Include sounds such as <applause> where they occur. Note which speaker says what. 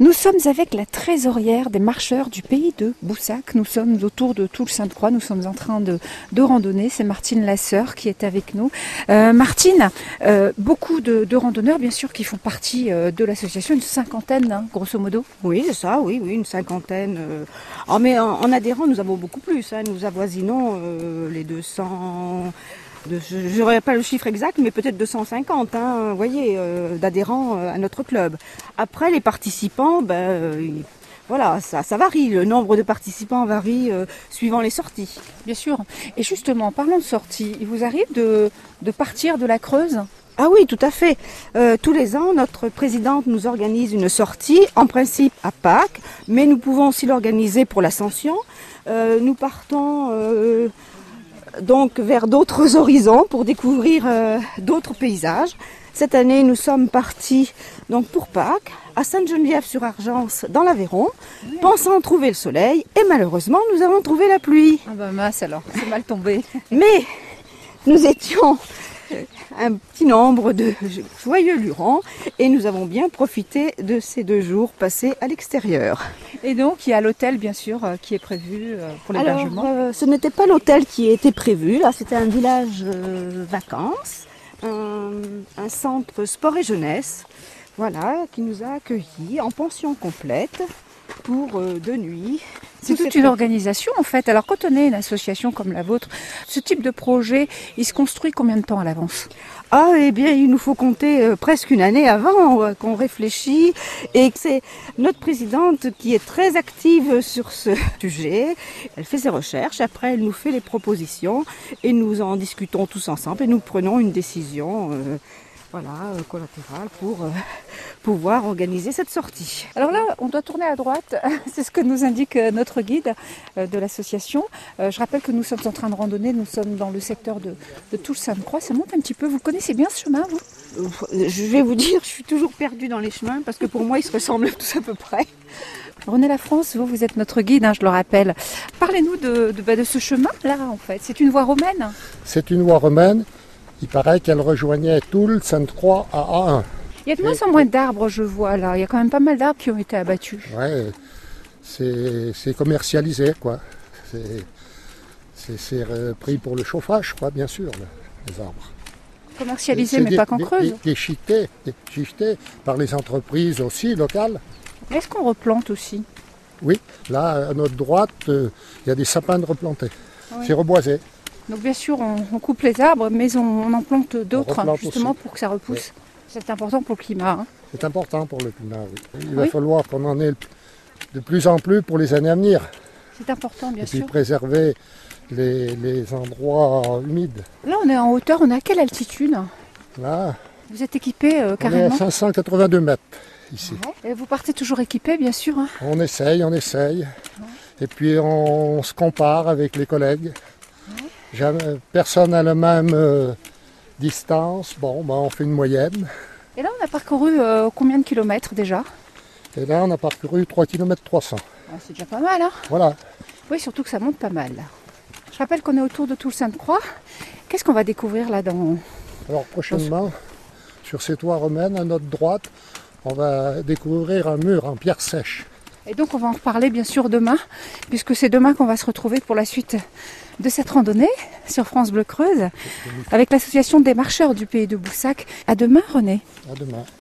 Speaker 1: Nous sommes avec la trésorière des marcheurs du pays de Boussac. Nous sommes autour de tout le Sainte-Croix. Nous sommes en train de, de randonner. C'est Martine Lasseur qui est avec nous. Euh, Martine, euh, beaucoup de, randonneurs, bien sûr, qui font partie euh, de l'association, une cinquantaine, hein, grosso modo.
Speaker 2: Oui, c'est ça, oui, oui, une cinquantaine. Oh, mais en, en, adhérents, nous avons beaucoup plus. Hein. Nous avoisinons les 200 je n'aurai pas le chiffre exact, mais peut-être 250, hein, vous voyez, euh, d'adhérents euh, à notre club. Après, les participants, ben, euh, voilà, ça, ça, varie. Le nombre de participants varie euh, suivant les sorties.
Speaker 1: Bien sûr. Et justement, parlons de sorties. Il vous arrive de, de partir de la Creuse?
Speaker 2: Ah oui, tout à fait. Euh, tous les ans, notre présidente nous organise une sortie, en principe à Pâques, mais nous pouvons aussi l'organiser pour l'ascension. Euh, nous partons euh, donc vers d'autres horizons pour découvrir euh, d'autres paysages. Cette année, nous sommes partis donc pour Pâques à Sainte-Geneviève-sur-Argence dans l'Aveyron, oui. pensant trouver le soleil et malheureusement, nous avons trouvé la pluie.
Speaker 1: Ah bah mince alors, c'est mal tombé.
Speaker 2: Mais nous étions <laughs> un petit nombre de joyeux lurons et nous avons bien profité de ces deux jours passés à l'extérieur.
Speaker 1: Et donc il y a l'hôtel bien sûr qui est prévu pour l'hébergement
Speaker 2: euh, Ce n'était pas l'hôtel qui était prévu, là c'était un village euh, vacances, un, un, centre sport et jeunesse, voilà, qui nous a accueillis en pension complète pour euh, deux nuits.
Speaker 1: C'est toute une organisation en fait. Alors quand on est une association comme la vôtre, ce type de projet, il se construit combien de temps à l'avance?
Speaker 2: Ah eh bien il nous faut compter euh, presque une année avant euh, qu'on réfléchit et c'est notre présidente qui est très active sur ce <laughs> sujet. Elle fait ses recherches, après elle nous fait les propositions et nous en discutons tous ensemble et nous prenons une décision. Euh, voilà, euh, collatéral pour euh, <laughs> pouvoir organiser cette sortie.
Speaker 1: Alors là, on doit tourner à droite, <laughs> c'est ce que nous indique euh, notre guide de l'association. Je rappelle que nous sommes en train de randonner, nous sommes dans le secteur de, de Toul-Sainte-Croix, ça monte un petit peu. Vous connaissez bien ce chemin, vous?
Speaker 2: Je vais vous dire, je suis toujours perdue dans les chemins parce que pour moi, ils se ressemblent tous à peu près.
Speaker 1: René La France, vous, vous êtes notre guide, hein, je le rappelle. Parlez-nous de, de, bah, de ce chemin-là, en fait. C'est une voie romaine
Speaker 3: C'est une voie romaine il paraît qu'elle rejoignait Toul, Sainte-Croix à A1.
Speaker 1: Il y a de moins en moins d'arbres, je vois là. Il y a quand même pas mal d'arbres qui ont été abattus.
Speaker 3: Ouais, c'est commercialisé, quoi. C'est pris pour le chauffage, quoi, bien sûr, les arbres.
Speaker 1: Commercialisé, mais des, pas qu'en Creuse.
Speaker 3: Déchiquetés, déchiquetés par les entreprises aussi locales.
Speaker 1: Est-ce qu'on replante aussi?
Speaker 3: Oui, là, à notre droite, euh, il y a des sapins de replantés. Oui. C'est reboisé.
Speaker 1: Donc bien sûr, on, on, coupe les arbres, mais on, on en plante d'autres justement aussi. pour que ça repousse. Oui. C'est important pour le climat. Hein.
Speaker 3: C'est important pour le climat, oui. Il va falloir qu'on en ait de plus en plus pour les années à venir.
Speaker 1: C'est important, bien
Speaker 3: Et
Speaker 1: sûr.
Speaker 3: Et puis préserver les, les, endroits humides.
Speaker 1: Là, on est en hauteur, on est à quelle altitude
Speaker 3: Là.
Speaker 1: Vous êtes équipé euh, carrément
Speaker 3: On est à 582 mètres ici.
Speaker 1: Ouais. Et vous partez toujours équipé, bien sûr. Hein?
Speaker 3: On essaye, on essaye. Ouais. Et puis on, on se compare avec les collègues. Jamais, personne n'a la même euh, distance. Bon, ben, on fait une moyenne.
Speaker 1: Et là, on a parcouru euh, combien de kilomètres déjà?
Speaker 3: Et là, on a parcouru 3 km 300.
Speaker 1: Ah, c'est déjà pas mal, hein?
Speaker 3: Voilà.
Speaker 1: Oui, surtout que ça monte pas mal. Je rappelle qu'on est autour de Toul-Sainte-Croix. Qu'est-ce qu'on va découvrir là dans...
Speaker 3: Alors, prochainement, sur ces toits romaines, à notre droite, on va découvrir un mur en pierre sèche.
Speaker 1: Et donc on va en reparler bien sûr demain, puisque c'est demain qu'on va se retrouver pour la suite de cette randonnée sur France Bleu Creuse, avec l'association des marcheurs du pays de Boussac. À demain René.
Speaker 3: À demain.